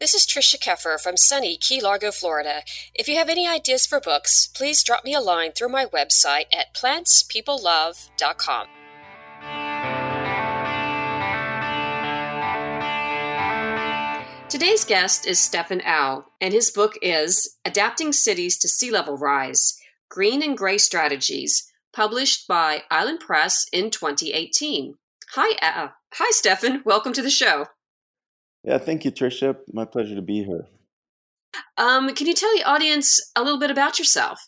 This is Trisha Keffer from sunny Key Largo, Florida. If you have any ideas for books, please drop me a line through my website at plantspeoplelove.com. Today's guest is Stefan Al, and his book is Adapting Cities to Sea Level Rise Green and Gray Strategies, published by Island Press in 2018. Hi, uh, hi, Stefan. Welcome to the show. Yeah, thank you, Trisha. My pleasure to be here. Um, can you tell the audience a little bit about yourself?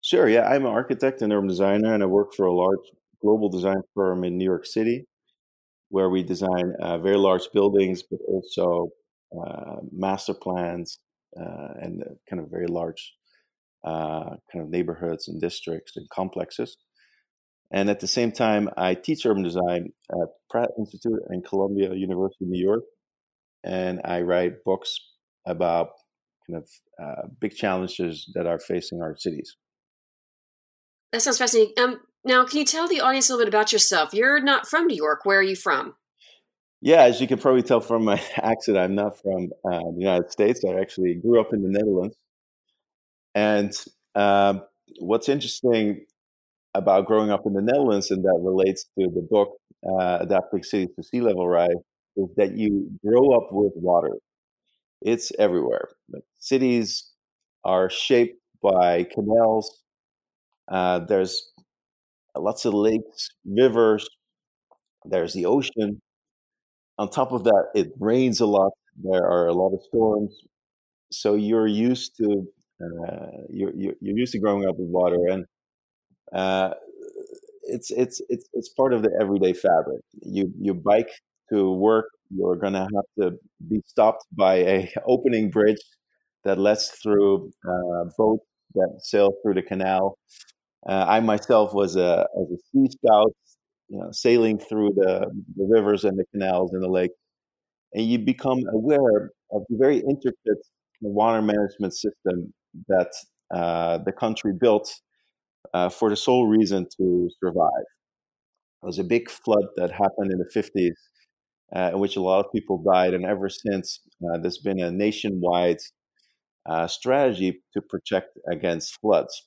Sure. Yeah, I'm an architect and urban designer, and I work for a large global design firm in New York City, where we design uh, very large buildings, but also uh, master plans uh, and kind of very large uh, kind of neighborhoods and districts and complexes. And at the same time, I teach urban design at Pratt Institute and Columbia University, in New York, and I write books about kind of uh, big challenges that are facing our cities. That sounds fascinating. Um, now, can you tell the audience a little bit about yourself? You're not from New York. Where are you from? Yeah, as you can probably tell from my accent, I'm not from uh, the United States. I actually grew up in the Netherlands. And um, what's interesting about growing up in the Netherlands, and that relates to the book uh, Adapting Cities to Sea Level Rise, is that you grow up with water. It's everywhere. cities are shaped by canals. Uh, there's lots of lakes, rivers. There's the ocean. On top of that, it rains a lot. There are a lot of storms. So you're used to uh, you're, you're used to growing up with water, and uh, it's it's it's it's part of the everyday fabric. You you bike to work, you're going to have to be stopped by a opening bridge that lets through uh, boats that sail through the canal. Uh, I myself was a, as a sea scout, you know, sailing through the, the rivers and the canals and the lake, and you become aware of the very intricate water management system that uh, the country built uh, for the sole reason to survive. There was a big flood that happened in the 50s uh, in which a lot of people died. And ever since, uh, there's been a nationwide uh, strategy to protect against floods.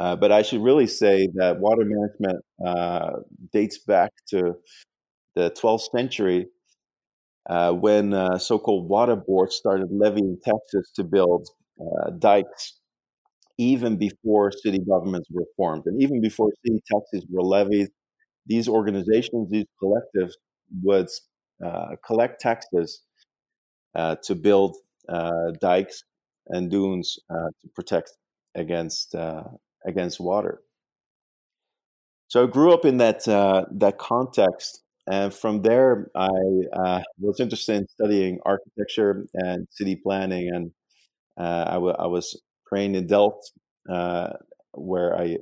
Uh, but I should really say that water management uh, dates back to the 12th century uh, when so called water boards started levying taxes to build dikes even before city governments were formed. And even before city taxes were levied, these organizations, these collectives would uh, collect taxes uh, to build uh, dikes and dunes uh, to protect against uh, against water. So I grew up in that that context, and from there I was interested in studying architecture and city planning, and I, w- I was trained in Delft, where I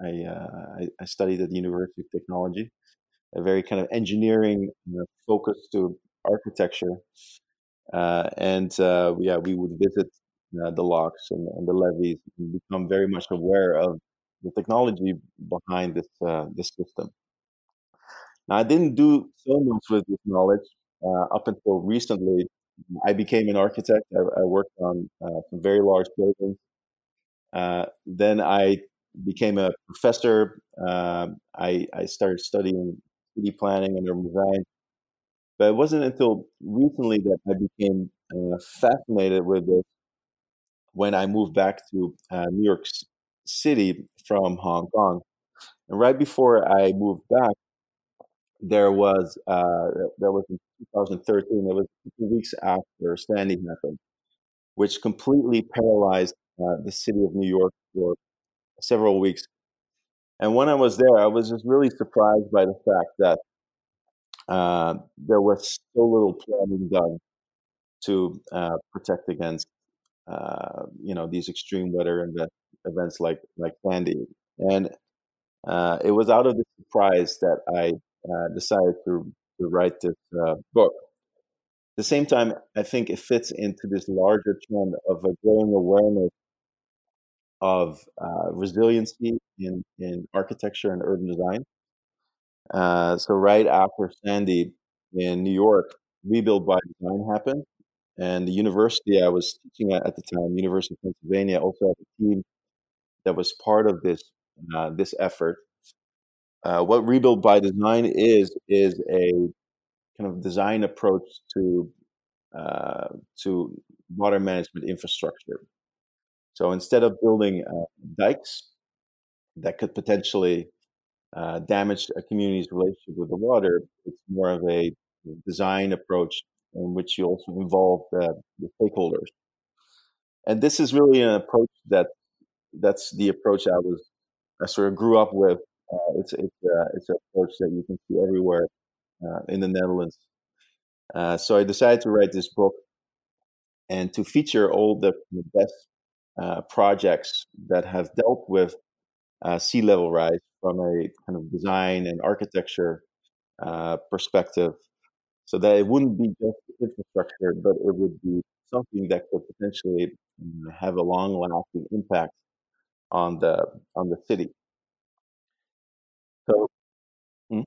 I, I studied at the University of Technology a very kind of engineering you know, focus to architecture. Uh, and uh, yeah, we would visit uh, the locks and, and, the levees and become very much aware of the technology behind this uh, this system. Now, I didn't do so much with this knowledge uh, up until recently. I became an architect. I, I worked on uh, some very large buildings. Then I became a professor. I, I started studying city planning and urban design. But it wasn't until recently that I became uh, fascinated with this when I moved back to uh, New York City from Hong Kong. And right before I moved back, there was uh, that was in 2013. It was two weeks after Sandy happened, which completely paralyzed uh, the city of New York for several weeks. And when I was there, I was just really surprised by the fact that uh, there was so little planning done to uh, protect against, uh, you know, these extreme weather event, events like like Sandy. And uh, it was out of the surprise that I uh, decided to to write this uh, book. At the same time, I think it fits into this larger trend of a growing awareness of resiliency in, in architecture and urban design. Uh, so right after Sandy in New York, Rebuild by Design happened, and the university I was teaching at at the time, University of Pennsylvania, also had a team that was part of this uh, this effort. Uh, what Rebuild by Design is is a kind of design approach to uh, to water management infrastructure. So instead of building uh, dikes that could potentially uh, damage a community's relationship with the water, it's more of a design approach in which you also involve the, the stakeholders. And this is really an approach that that's the approach I was I sort of grew up with. Uh, it's it's uh, it's an approach that you can see everywhere uh, in the Netherlands. Uh, so I decided to write this book and to feature all the, best projects that have dealt with uh, sea level rise from a kind of design and architecture uh, perspective, so that it wouldn't be just infrastructure, but it would be something that could potentially mm, have a long-lasting impact on the on the city. So, mm,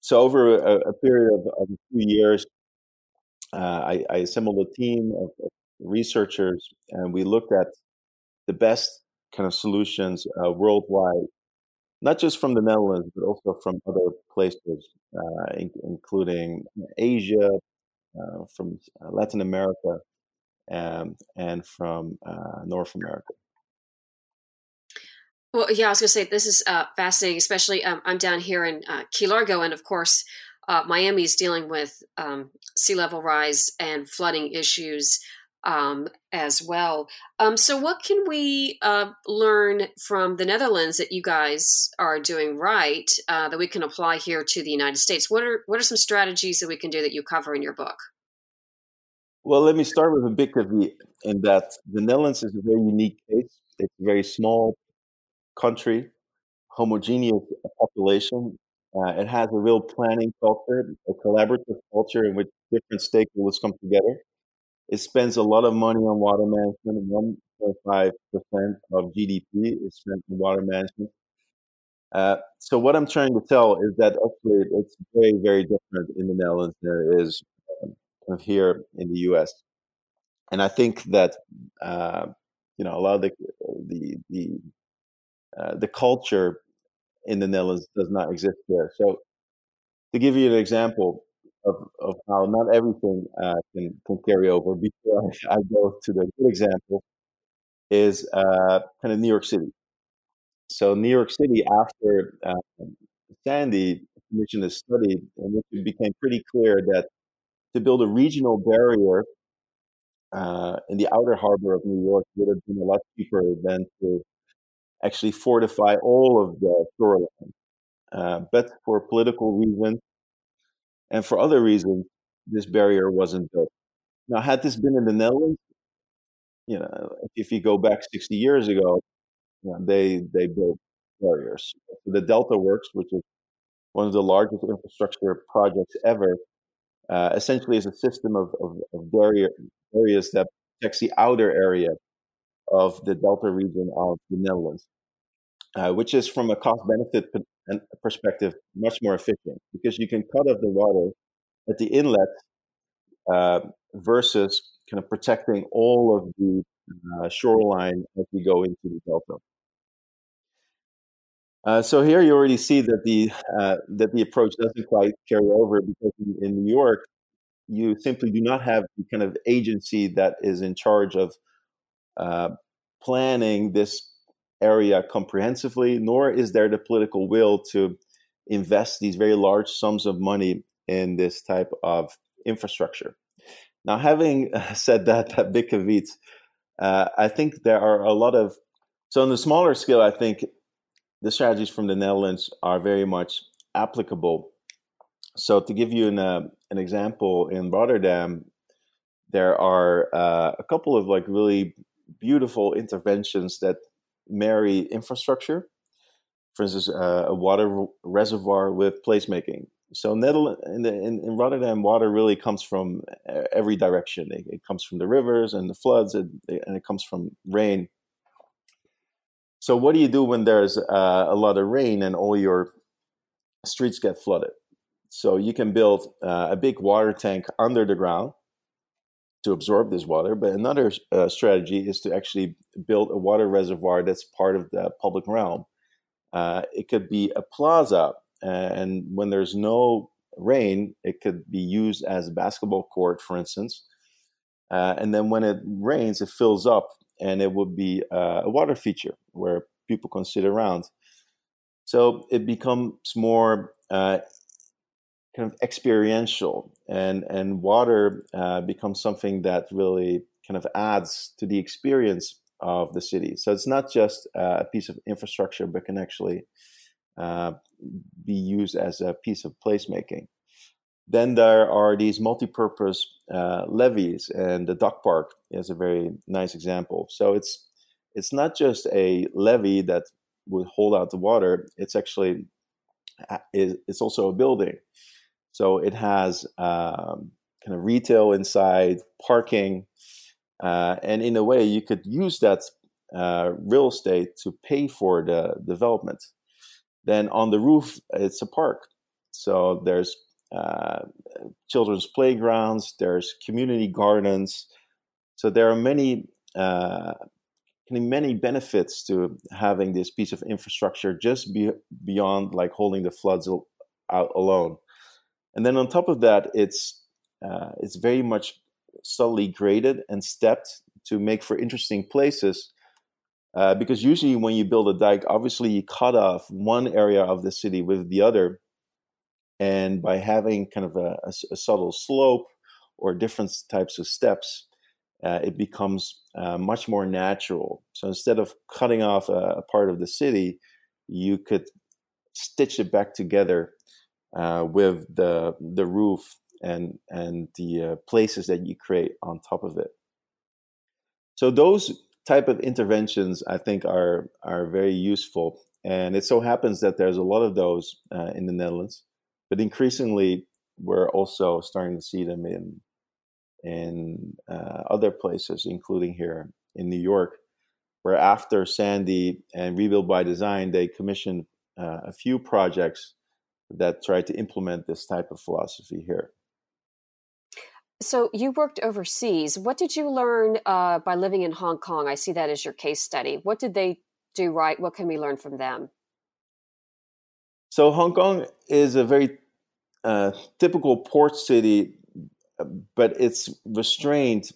so over a, a period of, of, a few years, uh, I, I, assembled a team of, of researchers, and we looked at the best kind of solutions uh, worldwide, not just from the Netherlands, but also from other places, uh, in, including Asia, uh, from uh, Latin America, um, and from uh, North America. Well, yeah, I was going to say this is uh, fascinating, especially um, I'm down here in Key Largo, and of course, Miami is dealing with um, sea level rise and flooding issues um, as well. Um, so, what can we uh, learn from the Netherlands that you guys are doing right uh, that we can apply here to the United States? What are what are some strategies that we can do that you cover in your book? Well, let me start with a big caveat in that the Netherlands is a very unique case. It's a very small country, homogeneous population. Uh, it has a real planning culture, a collaborative culture in which different stakeholders come together it spends a lot of money on water management. 1.5% of GDP is spent on water management. Uh, so what I'm trying to tell is that actually it's very, very different in the Netherlands than it is um, here in the U.S. And I think that uh, you know a lot of the the the, uh, the culture in the Netherlands does not exist here. So to give you an example, of, of how not everything uh, can, can carry over. Before I, go to the good example, is uh, kind of New York City. So New York City, after uh, Sandy commissioned a study in it became pretty clear that to build a regional barrier uh, in the outer harbor of New York would have been a lot cheaper than to actually fortify all of the shoreline. Uh, but for political reasons, and for other reasons, this barrier wasn't built. Now, had this been in the Netherlands, you know, if you go back 60 years ago, you know, they they built barriers. The Delta Works, which is one of the largest infrastructure projects ever, uh, essentially is a system of, of, of barrier, barriers that protects the outer area of the delta region of the Netherlands, uh, which is from a cost benefit perspective much more efficient because you can cut off the water at the inlet uh, versus kind of protecting all of the uh, shoreline as we go into the delta. Uh, so here you already see that the uh, that the approach doesn't quite carry over because in, in, New York you simply do not have the kind of agency that is in charge of uh, planning this area comprehensively, nor is there the political will to invest these very large sums of money in this type of infrastructure. Now, having said that, that big caveat, uh, I think there are a lot of so on the smaller scale. I think the strategies from the Netherlands are very much applicable. So, to give you an uh, an example, in Rotterdam, there are uh, a couple of like really beautiful interventions that marry infrastructure. For instance, uh, a water reservoir with placemaking. So Netherlands, in, in, in, Rotterdam, water really comes from every direction. It, it comes from the rivers and the floods, and, and, it comes from rain. So what do you do when there's uh, a lot of rain and all your streets get flooded? So you can build uh, a big water tank under the ground to absorb this water. But another uh, strategy is to actually build a water reservoir that's part of the public realm. Uh, it could be a plaza, and when there's no rain, it could be used as a basketball court, for instance. Uh, and then when it rains, it fills up, and it would be uh, a water feature where people can sit around. So it becomes more uh, kind of experiential and and water uh, becomes something that really kind of adds to the experience of the city. So it's not just a piece of infrastructure but can actually uh, be used as a piece of placemaking. Then there are these multi-purpose uh, levees and the Dakpark is a very nice example. So it's it's not just a levee that would hold out the water it's actually uh, it's also a building so it has um, kind of retail inside, parking, uh, and in a way, you could use that uh, real estate to pay for the development. Then on the roof, it's a park. So there's uh, children's playgrounds, there's community gardens. So there are many uh, many benefits to having this piece of infrastructure just be, beyond like holding the floods out alone. And then on top of that, it's uh, it's very much subtly graded and stepped to make for interesting places. Uh, because usually when you build a dike, obviously you cut off one area of the city with the other, and by having kind of a, a, a subtle slope or different types of steps, uh, it becomes uh, much more natural. So instead of cutting off a, a, part of the city, you could stitch it back together uh, with the the roof and and the uh, places that you create on top of it. So those type of interventions, I think, are are very useful. And it so happens that there's a lot of those uh, in the Netherlands, but increasingly we're also starting to see them in in uh, other places, including here in New York, where after Sandy and Rebuild by Design, they commissioned uh, a few projects that tried to implement this type of philosophy here. So you worked overseas. What did you learn uh, by living in Hong Kong? I see that as your case study. What did they do right? What can we learn from them? So Hong Kong is a very uh, typical port city, but it's restrained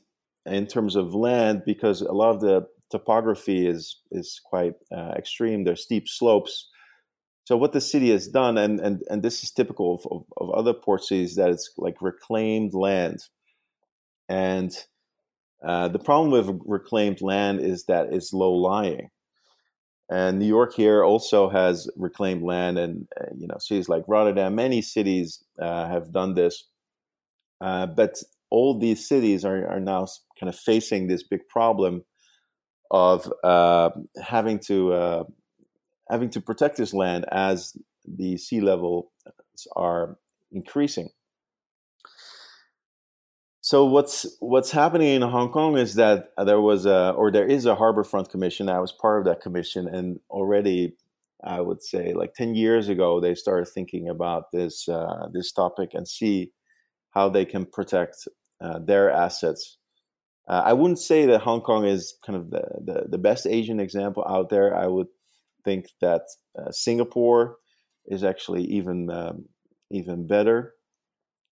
in terms of land because a lot of the topography is is quite uh, extreme. There's steep slopes, so what the city has done, and and and this is typical of, of, of other port cities, that it's like reclaimed land, and uh, the problem with reclaimed land is that it's low lying. And New York here also has reclaimed land, and uh, you know cities like Rotterdam, many cities uh, have done this. Uh, but all these cities are are now kind of facing this big problem of uh, having to uh, having to protect this land as the sea levels are increasing. so what's what's happening in Hong Kong is that there was a or there is a Harbourfront Commission. I was part of that commission, and already I would say like ten years ago they started thinking about this uh, this topic and see how they can protect uh, their assets. Uh, I wouldn't say that Hong Kong is kind of the, the, the best Asian example out there. I would think that uh, Singapore is actually even um, even better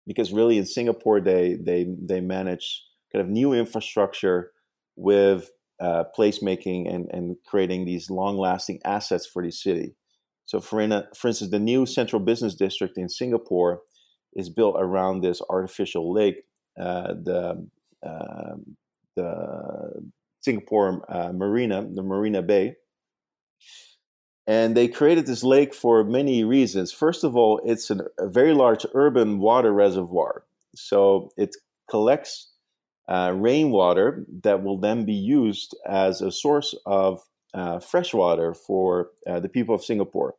because really in Singapore they they they manage kind of new infrastructure with uh, placemaking and and creating these long lasting assets for the city. So for in a, for instance, the new central business district in Singapore is built around this artificial lake. Uh, the uh, the Singapore uh, Marina, the Marina Bay, and they created this lake for many reasons. First of all, it's an, a very large urban water reservoir. So it collects uh, rainwater that will then be used as a source of uh, fresh water for uh, the people of Singapore.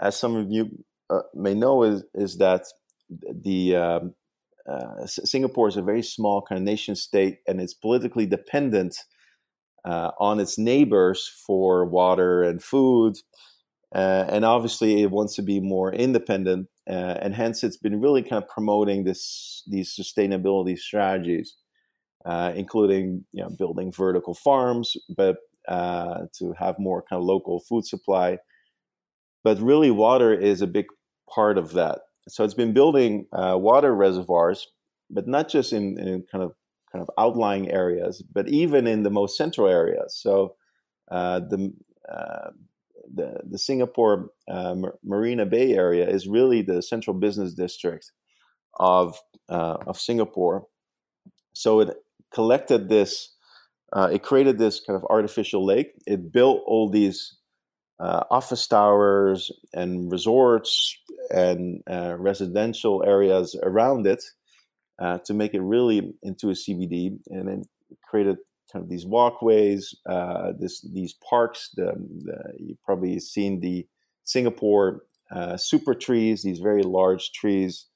As some of you uh, may know, is, is that the um, uh, Singapore is a very small kind of nation state and it's politically dependent uh, on its neighbors for water and food. Uh, and obviously, it wants to be more independent, uh, and hence it's been really kind of promoting this these sustainability strategies, uh, including you know building vertical farms, but uh, to have more kind of local food supply. But really, water is a big part of that. So it's been building uh, water reservoirs, but not just in, in kind of kind of outlying areas, but even in the most central areas. So uh, the, uh, the, the Singapore uh, Marina Bay area is really the central business district of uh, of Singapore. So it collected this, uh, it created this kind of artificial lake. It built all these uh, office towers and resorts and residential areas around it uh, to make it really into a CBD, and then created kind of these walkways, uh, this these parks. The, the, you've probably seen the Singapore uh, super trees, these very large trees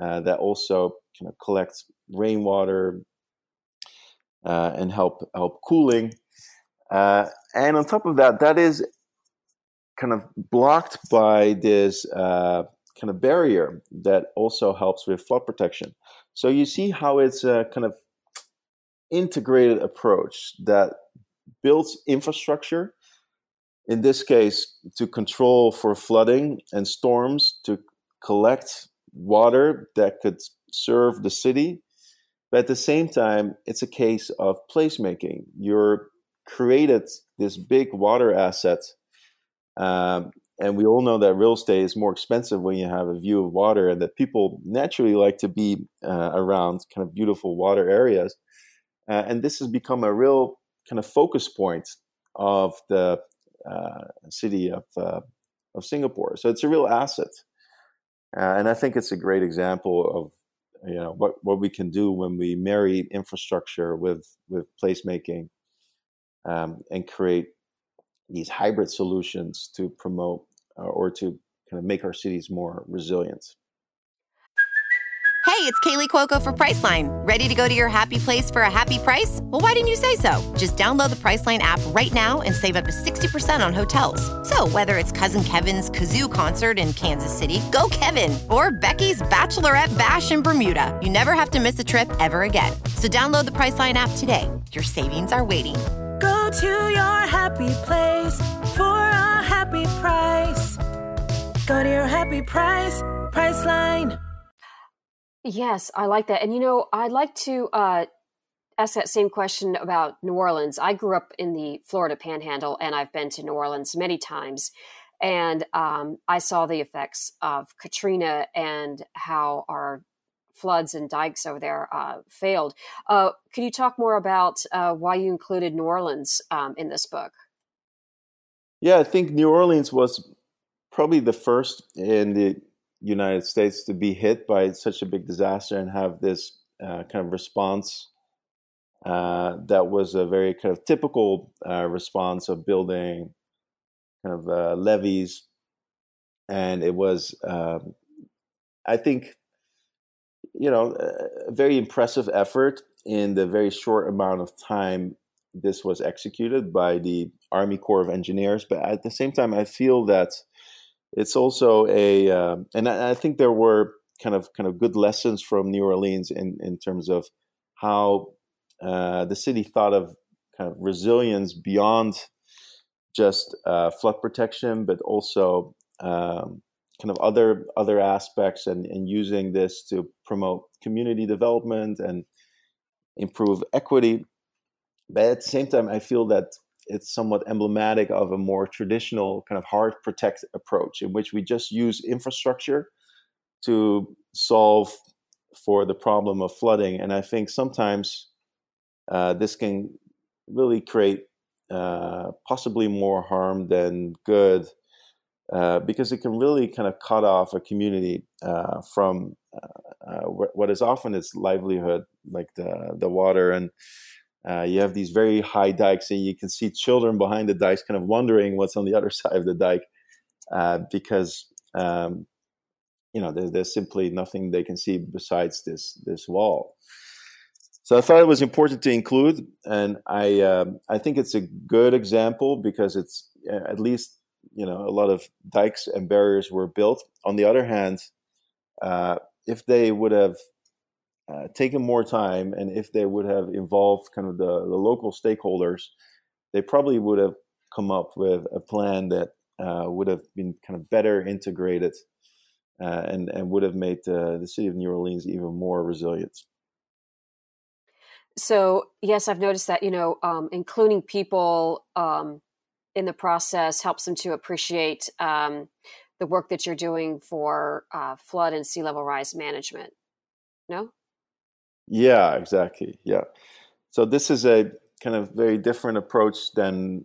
uh, that also kind of collect rainwater uh, and help help cooling. Uh, and on top of that, that is kind of blocked by this kind of barrier that also helps with flood protection. So you see how it's a kind of integrated approach that builds infrastructure, in this case, to control for flooding and storms, to collect water that could serve the city. But at the same time, it's a case of placemaking. You're created this big water asset um, and we all know that real estate is more expensive when you have a view of water and that people naturally like to be uh, around kind of beautiful water areas. Uh, and this has become a real kind of focus point of the uh, city of, uh, of singapore. So it's a real asset. Uh, and i think it's a great example of you know what, what we can do when we marry infrastructure with with placemaking um, and create these hybrid solutions to promote uh, or to kind of make our cities more resilient. Hey, it's Kaley Cuoco for Priceline. Ready to go to your happy place for a happy price? Well, why didn't you say so? Just download the Priceline app right now and save up to 60% on hotels. So, whether it's Cousin Kevin's Kazoo concert in Kansas City, go Kevin, or Becky's Bachelorette Bash in Bermuda, you never have to miss a trip ever again. So, download the Priceline app today. Your savings are waiting Go to your happy place for a happy price. Go to your happy price, Priceline. Yes, I like that. And you know, I'd like to uh, ask that same question about New Orleans. I grew up in the Florida Panhandle, and I've been to New Orleans many times. And um, I saw the effects of Katrina and how our floods and dikes over there uh, failed. Uh, could you talk more about uh, why you included New Orleans um, in this book? Yeah, I think New Orleans was probably the first in the United States to be hit by such a big disaster and have this uh, kind of response. Uh, that was a very kind of typical uh, response of building kind of levees, and it was, um, I think, you know, a very impressive effort in the very short amount of time this was executed by the Army Corps of Engineers. But at the same time, I feel that it's also a, uh, and I, think there were kind of kind of good lessons from New Orleans in in terms of how uh, the city thought of kind of resilience beyond just uh, flood protection, but also um, kind of other other aspects, and, and using this to promote community development and improve equity. But at the same time, I feel that it's somewhat emblematic of a more traditional kind of hard protect approach in which we just use infrastructure to solve for the problem of flooding. And I think sometimes uh, this can really create uh, possibly more harm than good uh, because it can really kind of cut off a community uh, from uh, uh, what is often its livelihood, like the the water and uh, you have these very high dikes, and you can see children behind the dikes kind of wondering what's on the other side of the dike uh, because um, you know there's, there's, simply nothing they can see besides this this wall. So I thought it was important to include, and I um, I think it's a good example because it's uh, at least you know a lot of dikes and barriers were built. On the other hand, uh, if they would have uh, taken more time and if they would have involved kind of the, the local stakeholders, they probably would have come up with a plan that uh, would have been kind of better integrated uh, and, and would have made the city of New Orleans even more resilient. So, yes, I've noticed that, you know, um, including people um, in the process helps them to appreciate um, the work that you're doing for uh, flood and sea level rise management. No? Yeah, exactly. Yeah. So this is a kind of very different approach than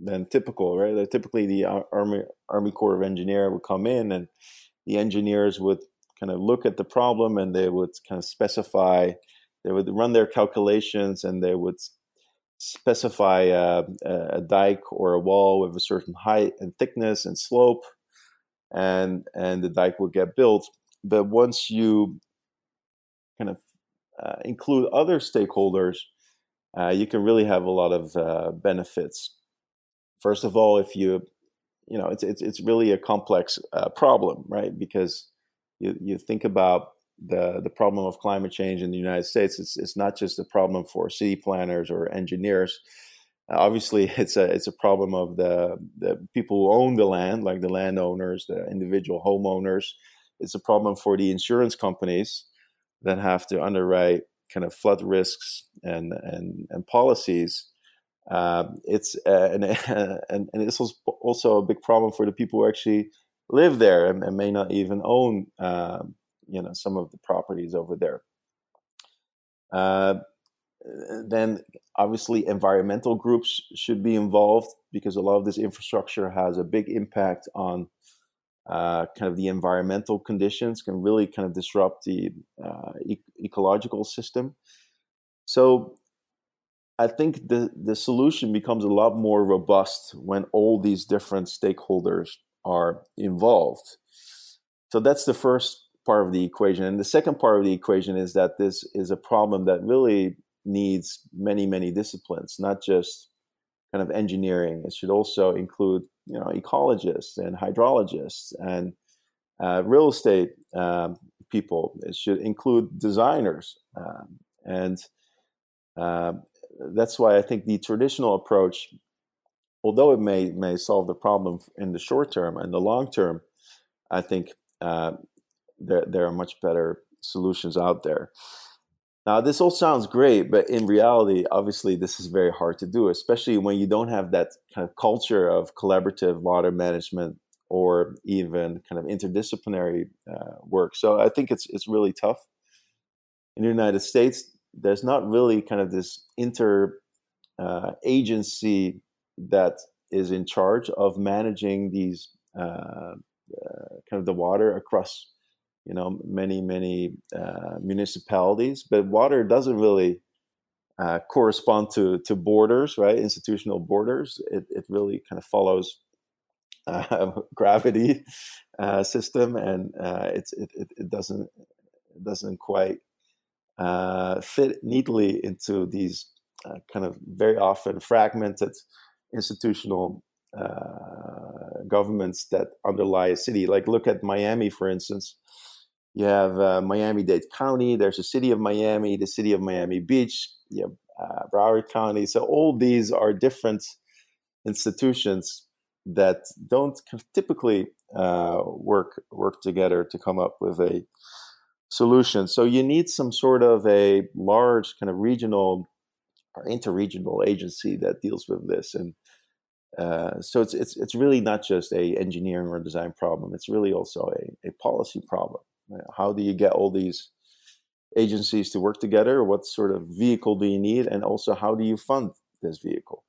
than typical, right? Like typically, the Army Army Corps of Engineer would come in, and the engineers would kind of look at the problem, and they would kind of specify. They would run their calculations, and they would specify uh, a dike or a wall with a certain height and thickness and slope, and and the dike will get built. But once you kind of uh, include other stakeholders, uh, you can really have a lot of uh, benefits. First of all, if you, you know, it's it's it's really a complex uh, problem, right? Because you you think about the the problem of climate change in the United States. It's it's not just a problem for city planners or engineers. obviously, it's a it's a problem of the the people who own the land, like the landowners, the individual homeowners. It's a problem for the insurance companies that have to underwrite kind of flood risks and and, and policies. Um, it's uh, and, and and it's also a big problem for the people who actually live there and, and may not even own um, you know some of the properties over there. Uh, then obviously environmental groups should be involved because a lot of this infrastructure has a big impact on uh, kind of the environmental conditions can really kind of disrupt the uh, e- ecological system. So I think the, the solution becomes a lot more robust when all these different stakeholders are involved. So that's the first part of the equation. And the second part of the equation is that this is a problem that really needs many, many disciplines, not just kind of engineering. It should also include you know ecologists and hydrologists and uh, real estate um, people. It should include designers, um, and uh, that's why I think the traditional approach, although it may may solve the problem in the short term and the long term, I think uh, there there are much better solutions out there. Now, this all sounds great, but in reality, obviously, this is very hard to do, especially when you don't have that kind of culture of collaborative water management or even kind of interdisciplinary uh, work. So I think it's it's really tough. In the United States, there's not really kind of this inter uh, agency that is in charge of managing these uh, uh kind of the water across you know many many uh, municipalities but water doesn't really uh, correspond to to borders right institutional borders it, it really kind of follows uh, gravity uh, system and uh, it's it, it, it, doesn't doesn't quite uh, fit neatly into these kind of very often fragmented institutional governments that underlie a city. Like look at Miami, for instance. You have uh, Miami-Dade County. There's a city of Miami, the city of Miami Beach. You have uh, Broward County. So all these are different institutions that don't typically uh, work work together to come up with a solution. So you need some sort of a large kind of regional or interregional agency that deals with this. And uh, so it's, it's, it's really not just a engineering or design problem. It's really also a, a policy problem. How do you get all these agencies to work together? What sort of vehicle do you need? And also, how do you fund this vehicle?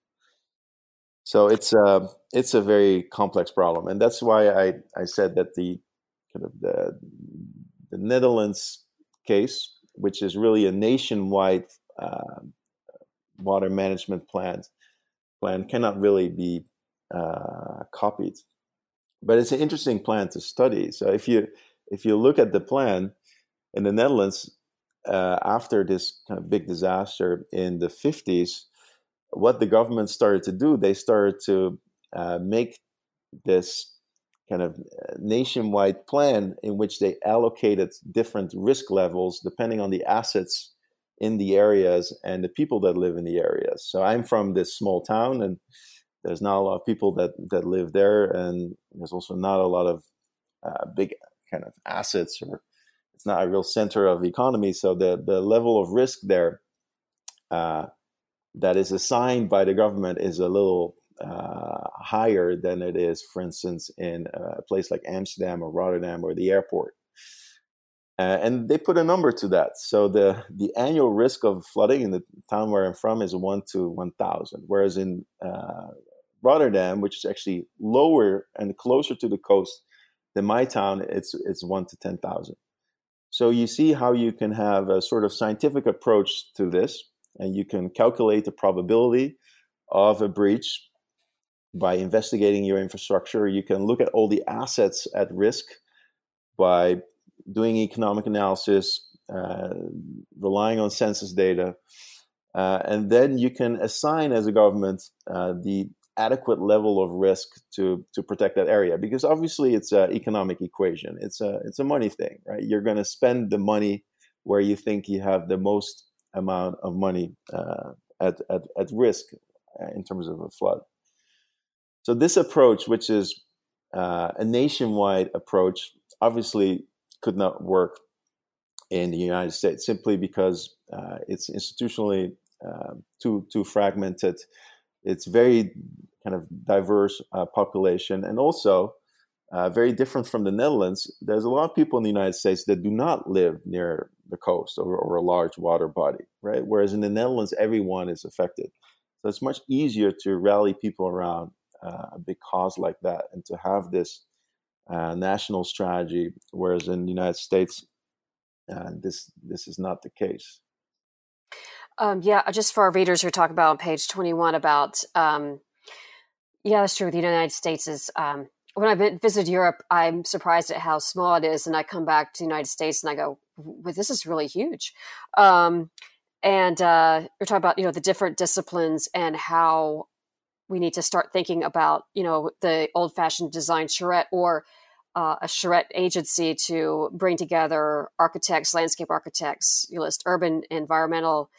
So it's a uh, it's a very complex problem, and that's why I, I said that the kind of the the Netherlands case, which is really a nationwide uh, water management plan, plan cannot really be uh, copied. But it's an interesting plan to study. So if you if you look at the plan in the Netherlands uh, after this kind of big disaster in the 50s, what the government started to do, they started to uh, make this kind of uh, nationwide plan in which they allocated different risk levels depending on the assets in the areas and the people that live in the areas. So I'm from this small town, and there's not a lot of people that that live there, and there's also not a lot of uh, big kind of assets, or it's not a real center of the economy. So the the level of risk there uh, that is assigned by the government is a little uh, higher than it is, for instance, in a place like Amsterdam or Rotterdam or the airport. Uh, and they put a number to that. So the the annual risk of flooding in the town where I'm from is one to one thousand, whereas in uh, Rotterdam, which is actually lower and closer to the coast than my town, it's it's one to ten thousand. So you see how you can have a sort of scientific approach to this, and you can calculate the probability of a breach by investigating your infrastructure. You can look at all the assets at risk by doing economic analysis, uh, relying on census data, uh, and then you can assign as a government uh, the adequate level of risk to to protect that area because obviously it's an economic equation. It's a it's a money thing right? You're going to spend the money where you think you have the most amount of money uh, at, at, at risk uh, in terms of a flood. So this approach which is uh, a nationwide approach obviously could not work in the United States simply because uh, it's institutionally uh, too too fragmented. It's very kind of diverse uh, population, and also uh, very different from the Netherlands. There's a lot of people in the United States that do not live near the coast or, or a large water body, right? Whereas in the Netherlands, everyone is affected. So it's much easier to rally people around uh, a big cause like that, and to have this uh, national strategy, whereas in the United States, uh, this this is not the case. Um, yeah, just for our readers who talk about on page twenty one about um, yeah, that's true. The United States is um, when I visit Europe, I'm surprised at how small it is, and I come back to the United States and I go, "Well, this is really huge." Um, and uh, you're talking about you know the different disciplines and how we need to start thinking about you know the old fashioned design charrette or uh, a charrette agency to bring together architects landscape architects you list urban environmental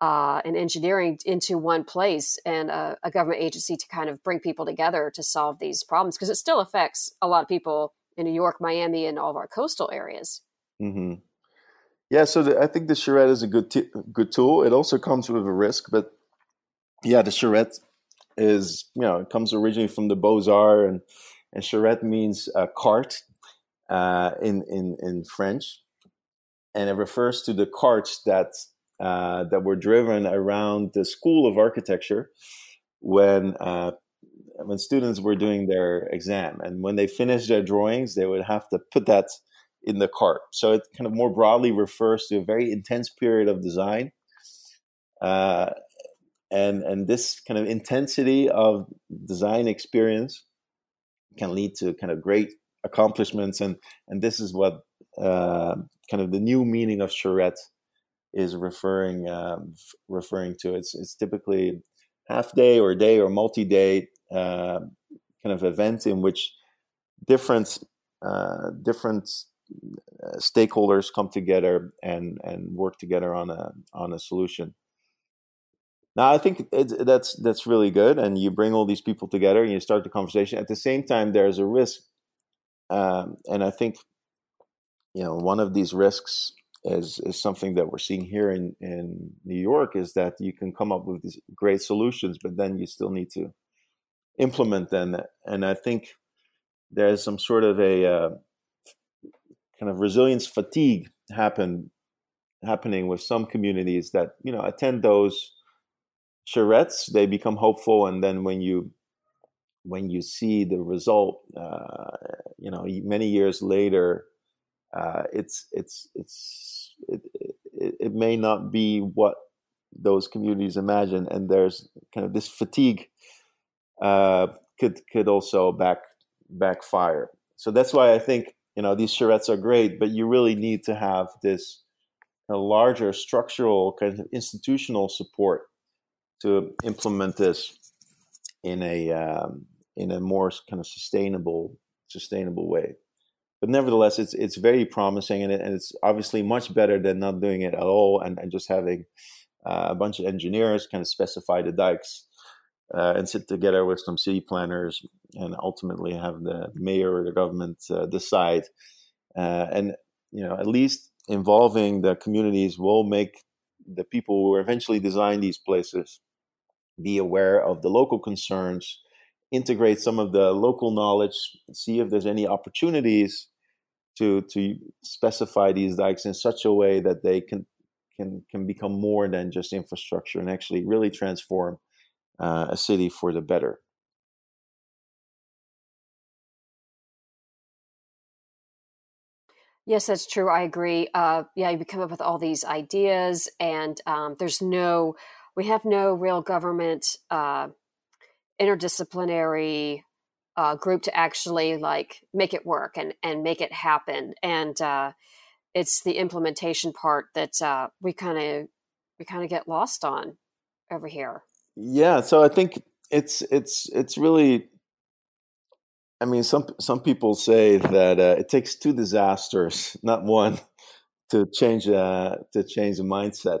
uh, and engineering into one place and a, a, government agency to kind of bring people together to solve these problems because it still affects a lot of people in new york miami and all of our coastal areas mm-hmm. yeah so the, i think the charrette is a good t- good tool it also comes with a risk but yeah the charrette is you know it comes originally from the Beaux Arts and and charrette means uh, cart uh, in in in French, and it refers to the carts that uh, that were driven around the School of Architecture when uh, when students were doing their exam, and when they finished their drawings, they would have to put that in the cart. So it kind of more broadly refers to a very intense period of design. Uh, and and this kind of intensity of design experience can lead to kind of great accomplishments and and this is what uh, kind of the new meaning of charrette is referring um, referring to. It's it's typically half day or day or multi day uh, kind of event in which different uh, different uh, stakeholders come together and and work together on a on a solution. Now, I think that's that's really good, and you bring all these people together and you start the conversation. At the same time, there's a risk, um, and I think you know one of these risks is something that we're seeing here in in New York is that you can come up with these great solutions, but then you still need to implement them. And I think there's some sort of a uh, kind of resilience fatigue happen happening with some communities that you know attend those charrettes they become hopeful and then when you when you see the result uh, you know many years later uh, it's it's it's it, it, it, may not be what those communities imagine and there's kind of this fatigue uh, could could also back backfire so that's why i think you know these charrettes are great but you really need to have this kind larger structural kind of institutional support to implement this in a um, in a more kind of sustainable sustainable way. But nevertheless, it's it's very promising, and, it, and it's obviously much better than not doing it at all, and, and just having uh, a bunch of engineers kind of specify the dikes uh, and sit together with some city planners, and ultimately have the mayor or the government uh, decide. Uh, and you know, at least involving the communities will make the people who eventually design these places be aware of the local concerns, integrate some of the local knowledge, see if there's any opportunities to to specify these dikes in such a way that they can can can become more than just infrastructure and actually really transform uh, a city for the better. Yes, that's true. I agree. Uh, yeah, you come up with all these ideas, and um, there's no we have no real government uh, interdisciplinary uh, group to actually like make it work and and make it happen. And uh, it's the implementation part that uh, we kind of we kind of get lost on over here. Yeah so i think it's it's it's really i mean some some people say that uh, it takes two disasters not one to change uh, to change the mindset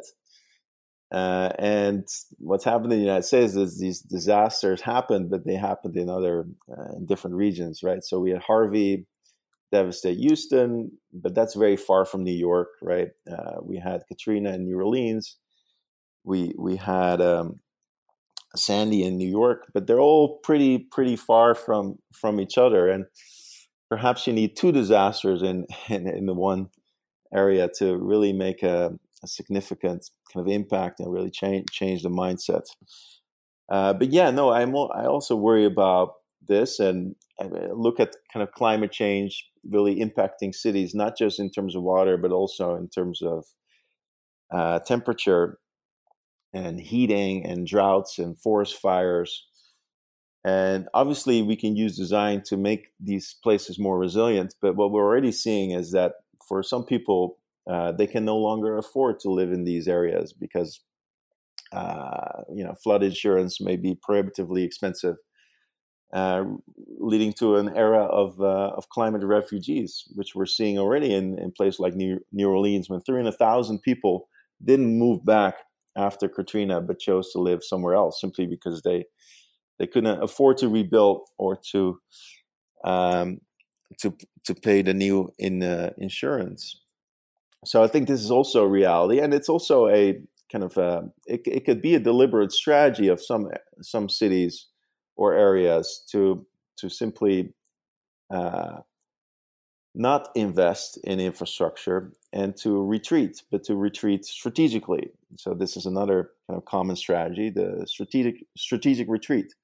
uh, and what's happened in the United States is these disasters happened, but they happened in other uh, in different regions, right? So we had Harvey devastate Houston, but that's very far from New York, right? Uh, we had Katrina in New Orleans. We we had um, Sandy in New York, but they're all pretty pretty far from from each other, and perhaps you need two disasters in in, in the one area to really make a a significant kind of impact and really change change the mindset. Uh, but yeah, no, I'm I also worry about this and, and look at kind of climate change really impacting cities, not just in terms of water, but also in terms of uh, temperature and heating and droughts and forest fires. And obviously, we can use design to make these places more resilient. But what we're already seeing is that for some people, uh, they can no longer afford to live in these areas because uh, you know flood insurance may be prohibitively expensive, uh, leading to an era of uh, of climate refugees, which we're seeing already in in places like New, New Orleans, when 300,000 people didn't move back after Katrina but chose to live somewhere else simply because they they couldn't afford to rebuild or to um, to to pay the new in uh, insurance so I think this is also a reality, and it's also a kind of a, it, it could be a deliberate strategy of some some cities or areas to to simply uh, not invest in infrastructure and to retreat, but to retreat strategically. So this is another kind of common strategy: the strategic strategic retreat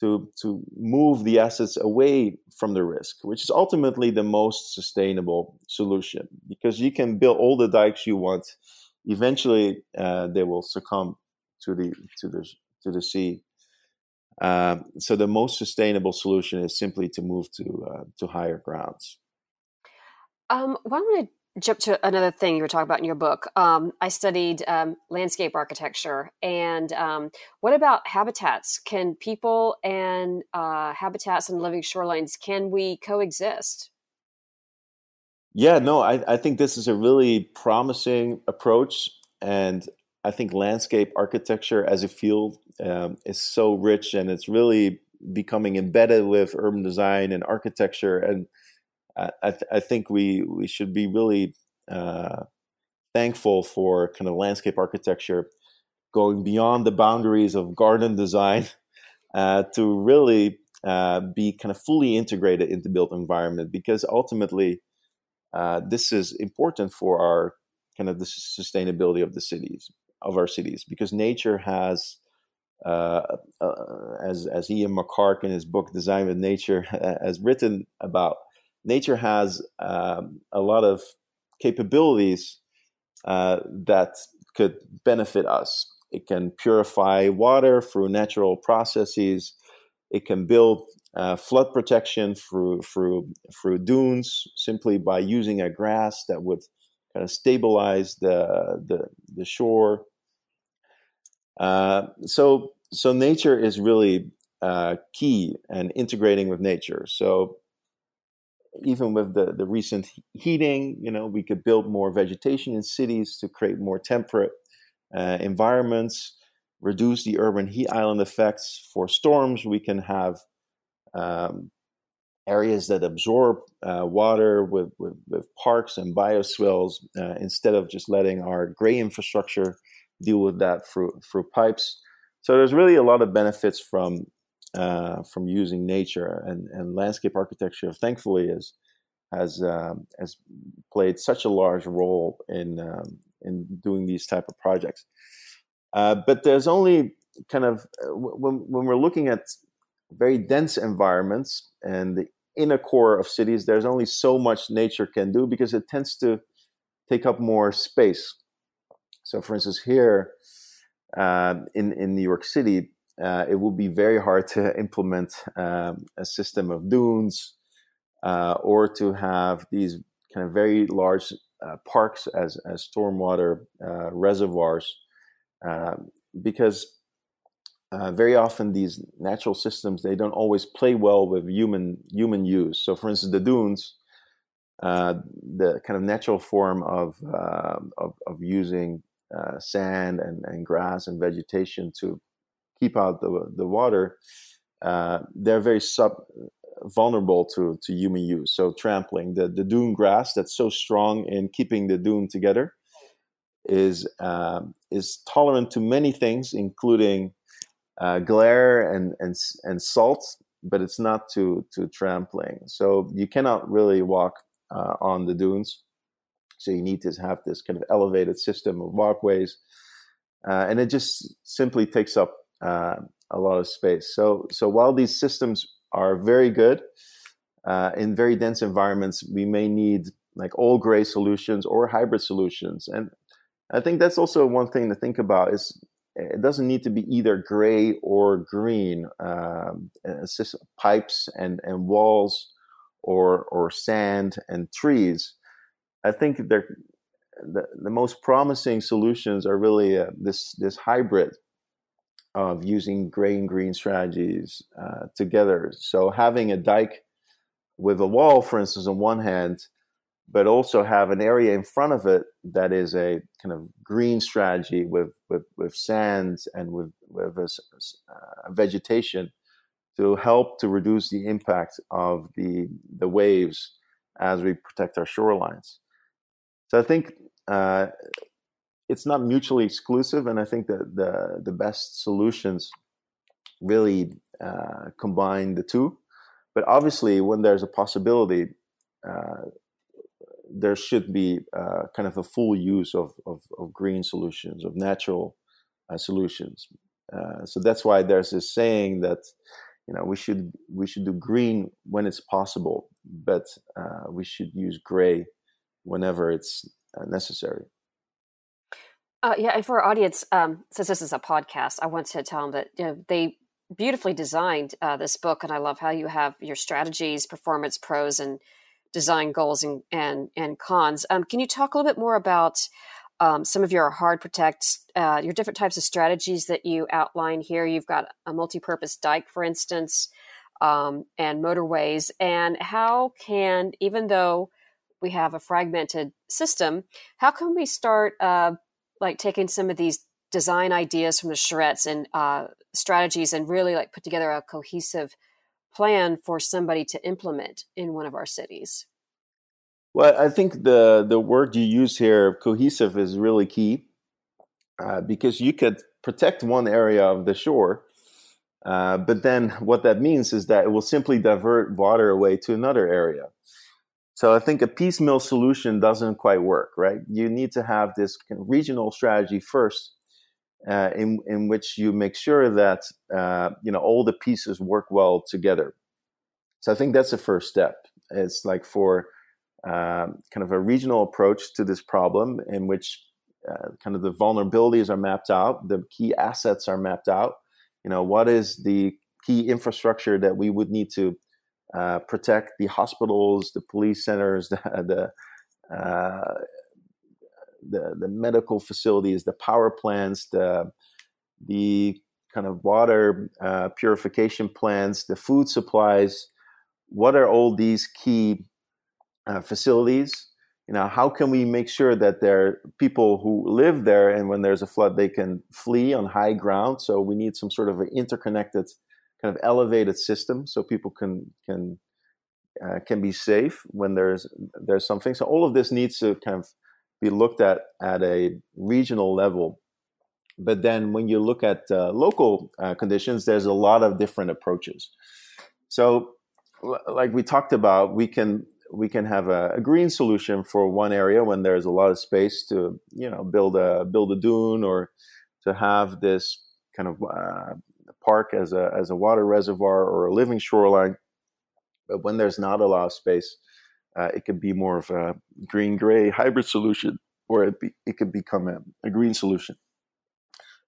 to to move the assets away from the risk, which is ultimately the most sustainable solution because you can build all the dikes you want. Eventually, uh, they will succumb to the to the to the sea. Um, so the most sustainable solution is simply to move to uh, to higher grounds. Um, want to jump to another thing you were talking about in your book. Um, I studied um, landscape architecture, and um, what about habitats? Can people and uh, habitats and living shorelines can we coexist? Yeah, no, I, I think this is a really promising approach, and I think landscape architecture as a field um, is so rich, and it's really becoming embedded with urban design and architecture and I, th- I think we we should be really uh, thankful for kind of landscape architecture going beyond the boundaries of garden design uh, to really uh, be kind of fully integrated into built environment because ultimately uh, this is important for our kind of the sustainability of the cities of our cities because nature has uh, uh, as as Ian McHarg in his book Design with Nature has written about nature has um, a lot of capabilities uh, that could benefit us. It can purify water through natural processes. It can build uh, flood protection through through through dunes simply by using a grass that would kind of stabilize the the, the shore. Uh, so so nature is really uh, key and integrating with nature. So even with the, the recent heating, you know, we could build more vegetation in cities to create more temperate uh, environments, reduce the urban heat island effects. For storms, we can have um, areas that absorb uh, water with, with, with, parks and bioswales uh, instead of just letting our gray infrastructure deal with that through, through pipes. So there's really a lot of benefits from uh, from using nature and, and landscape architecture. Thankfully, is has um, has played such a large role in um, in doing these type of projects. Uh, but there's only kind of uh, when when we're looking at very dense environments and the inner core of cities, there's only so much nature can do because it tends to take up more space. So, for instance, here uh, in in New York City, uh, it will be very hard to implement um, a system of dunes uh, or to have these kind of very large uh, parks as, as stormwater uh, reservoirs um, because uh, very often these natural systems they don't always play well with human human use. So for instance the dunes uh, the kind of natural form of, of, of using sand and, and grass and vegetation to keep out the the water, uh, they're very sub vulnerable to to human use. So trampling the the dune grass that's so strong in keeping the dune together is um, is tolerant to many things, including uh, glare and and and salt, but it's not to to trampling. So you cannot really walk uh, on the dunes. So you need to have this kind of elevated system of walkways, uh, and it just simply takes up uh, a lot of space. So, so while these systems are very good uh, in very dense environments, we may need like all gray solutions or hybrid solutions. And I think that's also one thing to think about is it doesn't need to be either gray or green. Um, pipes and, and walls or, or sand and trees. I think they're, the, the most promising solutions are really uh, this, this hybrid of using gray and green strategies uh, together. So having a dike with a wall, for instance, on one hand, but also have an area in front of it that is a kind of green strategy with with, with sands and with with a, uh, vegetation to help to reduce the impact of the the waves as we protect our shorelines. So I think uh, it's not mutually exclusive, and I think that the the best solutions really uh, combine the two. But obviously, when there's a possibility, uh, there should be uh, kind of a full use of, of, of green solutions, of natural uh, solutions. Uh, so that's why there's this saying that you know we should we should do green when it's possible, but uh, we should use gray whenever it's necessary. Uh, yeah, for our audience, um, since this is a podcast, I want to tell them that you know, they beautifully designed uh, this book, and I love how you have your strategies, performance, pros, and design goals and and, and cons. Um, can you talk a little bit more about um, some of your hard protect, uh, your different types of strategies that you outline here? You've got a multi-purpose dike, for instance, um, and motorways, and how can even though we have a fragmented system, how can we start uh, like taking some of these design ideas from the charrettes and uh, strategies and really like put together a cohesive plan for somebody to implement in one of our cities? Well, I think the the word you use here, cohesive, is really key uh, because you could protect one area of the shore, uh, but then what that means is that it will simply divert water away to another area. So I think a piecemeal solution doesn't quite work, right? You need to have this kind of regional strategy first, uh, in in which you make sure that uh, you know all the pieces work well together. So I think that's the first step. It's like for uh, kind of a regional approach to this problem, in which uh, kind of the vulnerabilities are mapped out, the key assets are mapped out. You know, what is the key infrastructure that we would need to uh, protect the hospitals, the police centers, the the, uh, the, the medical facilities, the power plants, the the kind of water uh, purification plants, the food supplies. What are all these key uh, facilities? You know, how can we make sure that there are people who live there, and when there's a flood, they can flee on high ground? So we need some sort of interconnected, kind of elevated system, so people can can uh, can be safe when there's there's something. So all of this needs to kind of be looked at at a regional level. But then when you look at uh, local uh, conditions, there's a lot of different approaches. So, like we talked about, we can we can have a, a, green solution for one area when there's a lot of space to you know build a build a dune or to have this kind of uh, park as a as a water reservoir or a living shoreline. But when there's not a lot of space, uh, it could be more of a green gray hybrid solution, or it, be, it could become a, a, green solution.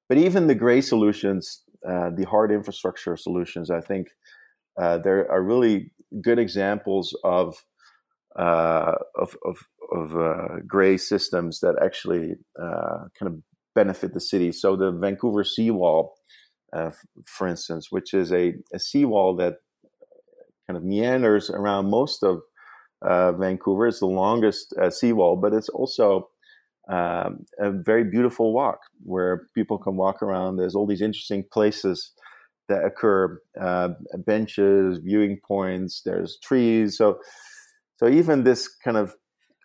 But even the gray solutions, uh, the hard infrastructure solutions, I think uh, there are really good examples of uh, of of, of uh, gray systems that actually uh, kind of benefit the city. So the Vancouver seawall, for instance, which is a, a seawall that kind of meanders around most of uh, Vancouver. It's the longest uh, seawall, but it's also um, a very beautiful walk where people can walk around. There's all these interesting places that occur, uh, benches, viewing points. There's trees. So, so even this kind of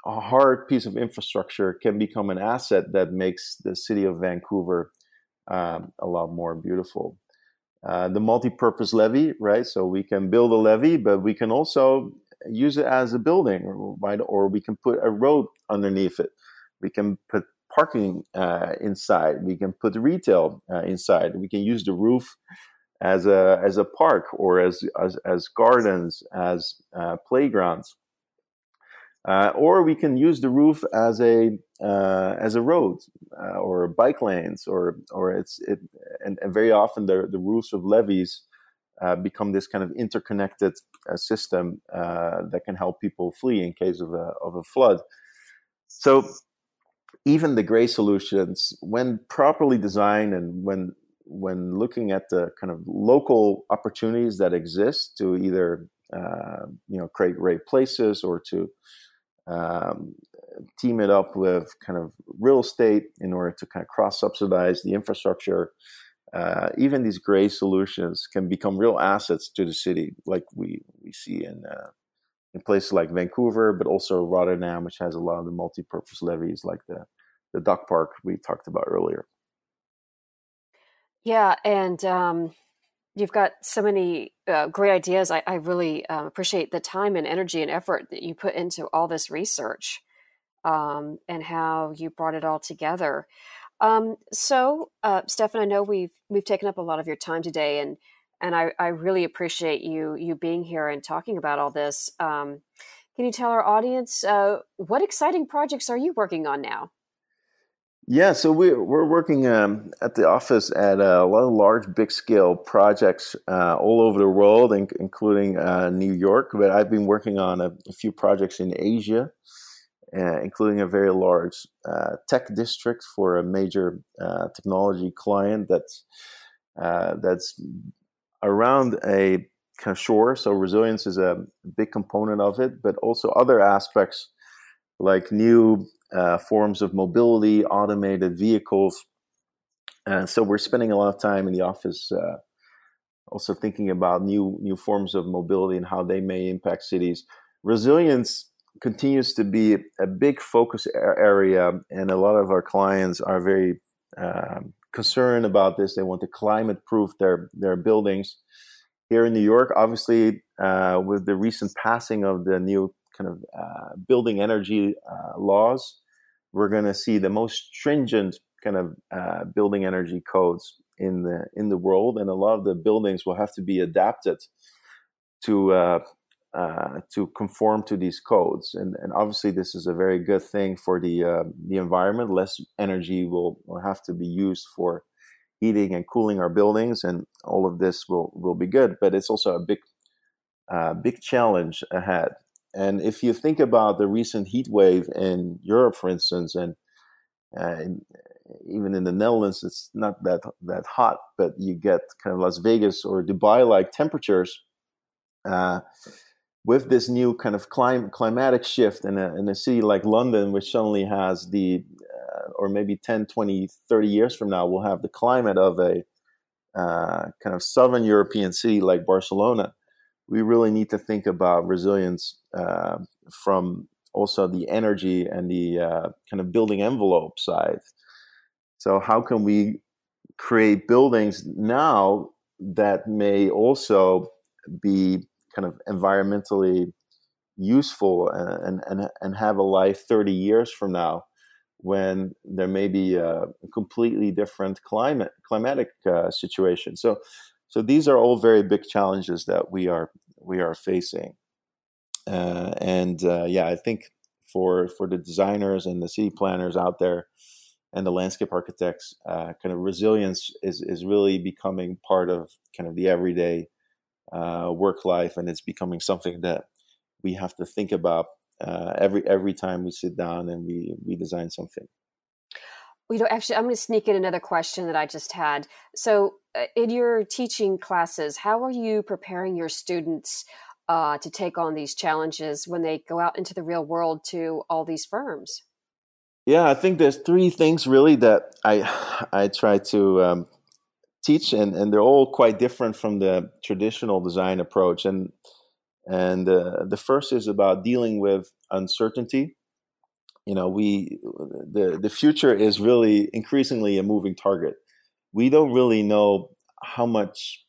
hard piece of infrastructure can become an asset that makes the city of Vancouver um, a lot more beautiful. Uh, the multi-purpose levee, right? So we can build a levee, but we can also use it as a building, right? Or we can put a road underneath it. We can put parking uh, inside. We can put retail uh, inside. We can use the roof as a as a park or as as, as gardens, as uh, playgrounds. Uh, or we can use the roof as a uh, as a road uh, or bike lanes or or it's it and, and very often the the roofs of levees uh, become this kind of interconnected uh, system uh, that can help people flee in case of a, of a flood. So even the gray solutions, when properly designed and when when looking at the kind of local opportunities that exist to either uh, you know create great places or to um, team it up with kind of real estate in order to kind of cross subsidize the infrastructure uh, even these gray solutions can become real assets to the city, like we we see in uh, in places like Vancouver, but also Rotterdam, which has a lot of the multi-purpose levees, like the the Dakpark we talked about earlier. Yeah, and um, you've got so many uh, great ideas. I, I really uh, appreciate the time and energy and effort that you put into all this research um, and how you brought it all together. Um, so, uh, Stefan, I know we've we've taken up a lot of your time today, and and I, I really appreciate you you being here and talking about all this. Um, can you tell our audience uh, what exciting projects are you working on now? Yeah, so we're we're working um, at the office at a lot of large, big scale projects uh, all over the world, in, including uh, New York. But I've been working on a, a few projects in Asia, uh, including a very large uh, tech district for a major uh, technology client that's uh, that's around a kind of shore. So resilience is a big component of it, but also other aspects like new uh, forms of mobility, automated vehicles. And so we're spending a lot of time in the office also thinking about new new forms of mobility and how they may impact cities. Resilience continues to be a big focus area, and a lot of our clients are very um, concerned about this. They want to climate proof their their buildings. Here in New York, obviously, uh, with the recent passing of the new kind of uh, building energy uh, laws, we're going to see the most stringent kind of uh, building energy codes in the in the world, and a lot of the buildings will have to be adapted to uh, to conform to these codes. And, and obviously, this is a very good thing for the uh, the environment. Less energy will, will have to be used for heating and cooling our buildings, and all of this will will be good. But it's also a big uh, big challenge ahead. And if you think about the recent heat wave in Europe, for instance, and, uh, even in the Netherlands, it's not that that hot, but you get kind of Las Vegas or Dubai-like temperatures. Uh, with this new kind of clim- climatic shift in a, in a city like London, which suddenly has the, uh, or maybe 10, 20, 30 years from now, will have the climate of a uh, kind of southern European city like Barcelona we really need to think about resilience uh, from also the energy and the uh, kind of building envelope side. So, how can we create buildings now that may also be kind of environmentally useful and, and, and have a life 30 years from now when there may be a completely different climate climatic uh, situation so so these are all very big challenges that we are we are facing. Uh, and uh, yeah, I think for for the designers and the city planners out there and the landscape architects, uh, kind of resilience is is really becoming part of kind of the everyday uh, work life, and it's becoming something that we have to think about uh, every every time we sit down and we we design something. You know actually i'm going to sneak in another question that i just had. So uh, in your teaching classes how are you preparing your students uh, to take on these challenges when they go out into the real world to all these firms? Yeah i think there's three things really that i i try to um, teach and and they're all quite different from the traditional design approach. And and uh, the first is about dealing with uncertainty. You know we the the future is really increasingly a moving target. We don't really know how much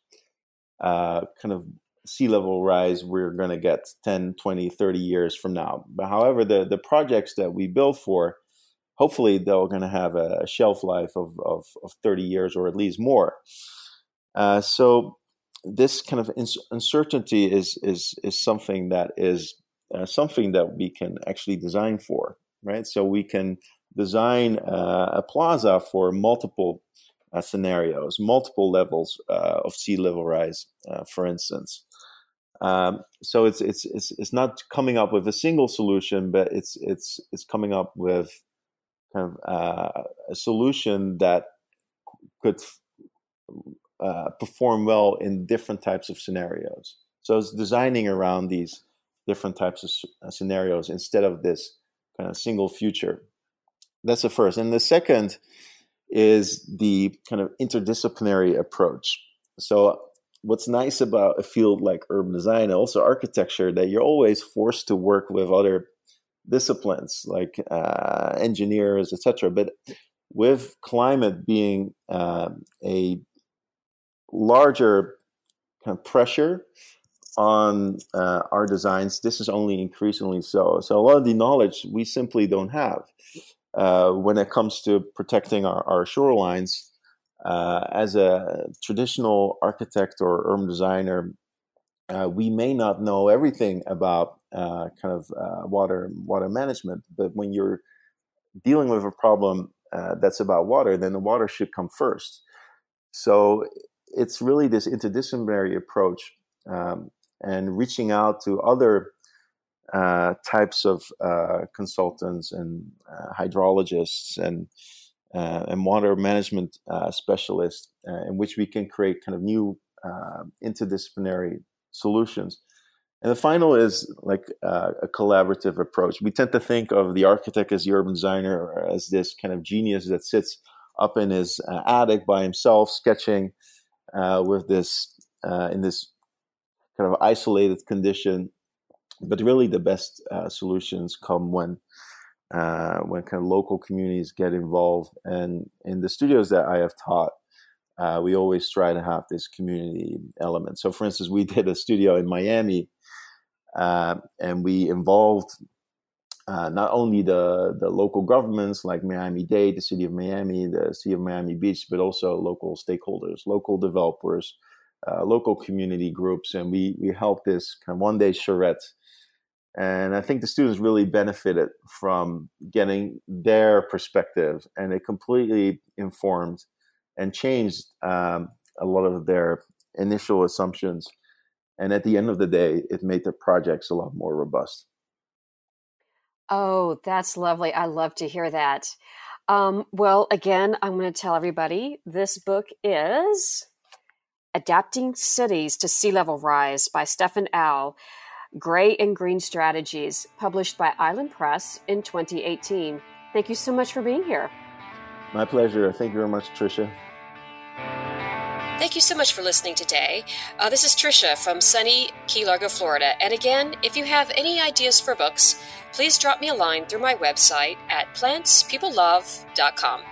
uh, kind of sea level rise we're going to get 10 20 30 years from now. But however the the projects that we build for hopefully they're going to have a shelf life of, of, of 30 years or at least more uh, so this kind of uncertainty is is is something that is uh, something that we can actually design for right? So we can design uh, a plaza for multiple uh, scenarios, multiple levels uh, of sea level rise, uh, for instance. Um, so it's, it's it's it's not coming up with a single solution, but it's it's it's coming up with kind of uh, a solution that could uh, perform well in different types of scenarios. So it's designing around these different types of scenarios instead of this kind of single future. That's the first. And the second is the kind of interdisciplinary approach. So, what's nice about a field like urban design and also architecture that you're always forced to work with other disciplines like uh, engineers, etc. But with climate being uh, a larger kind of pressure on uh, our designs, this is only increasingly so. So a lot of the knowledge we simply don't have uh, when it comes to protecting our, our shorelines. Uh, as a traditional architect or urban designer, uh, we may not know everything about uh, kind of uh, water water management, but when you're dealing with a problem uh, that's about water, then the water should come first. So it's really this interdisciplinary approach um, and reaching out to other uh, types of uh, consultants and uh, hydrologists and uh, and water management uh, specialists, in which we can create kind of new interdisciplinary solutions. And the final is like uh, a collaborative approach. We tend to think of the architect as the urban designer as this kind of genius that sits up in his uh, attic by himself, sketching uh, with this in this kind of isolated condition but really the best uh, solutions come when uh, when kind of local communities get involved and in the studios that i have taught uh, we always try to have this community element. So for instance we did a studio in miami uh, and we involved uh, not only the, the local governments like Miami Dade, the city of Miami, the city of Miami Beach, but also local stakeholders, local developers, uh, local community groups, and we we helped this kind of one day charrette. And I think the students really benefited from getting their perspective, and it completely informed and changed um, a lot of their initial assumptions. And at the end of the day, it made their projects a lot more robust. Oh, that's lovely. I love to hear that. Um, well, again, I'm going to tell everybody this book is Adapting Cities to Sea Level Rise by Stefan Al. Gray and Green Strategies, published by Island Press in 2018. Thank you so much for being here. My pleasure. Thank you very much, Tricia. Thank you so much for listening today. Uh, this is Tricia from sunny Key Largo, Florida. And again, if you have any ideas for books, please drop me a line through my website at plantspeoplelove.com.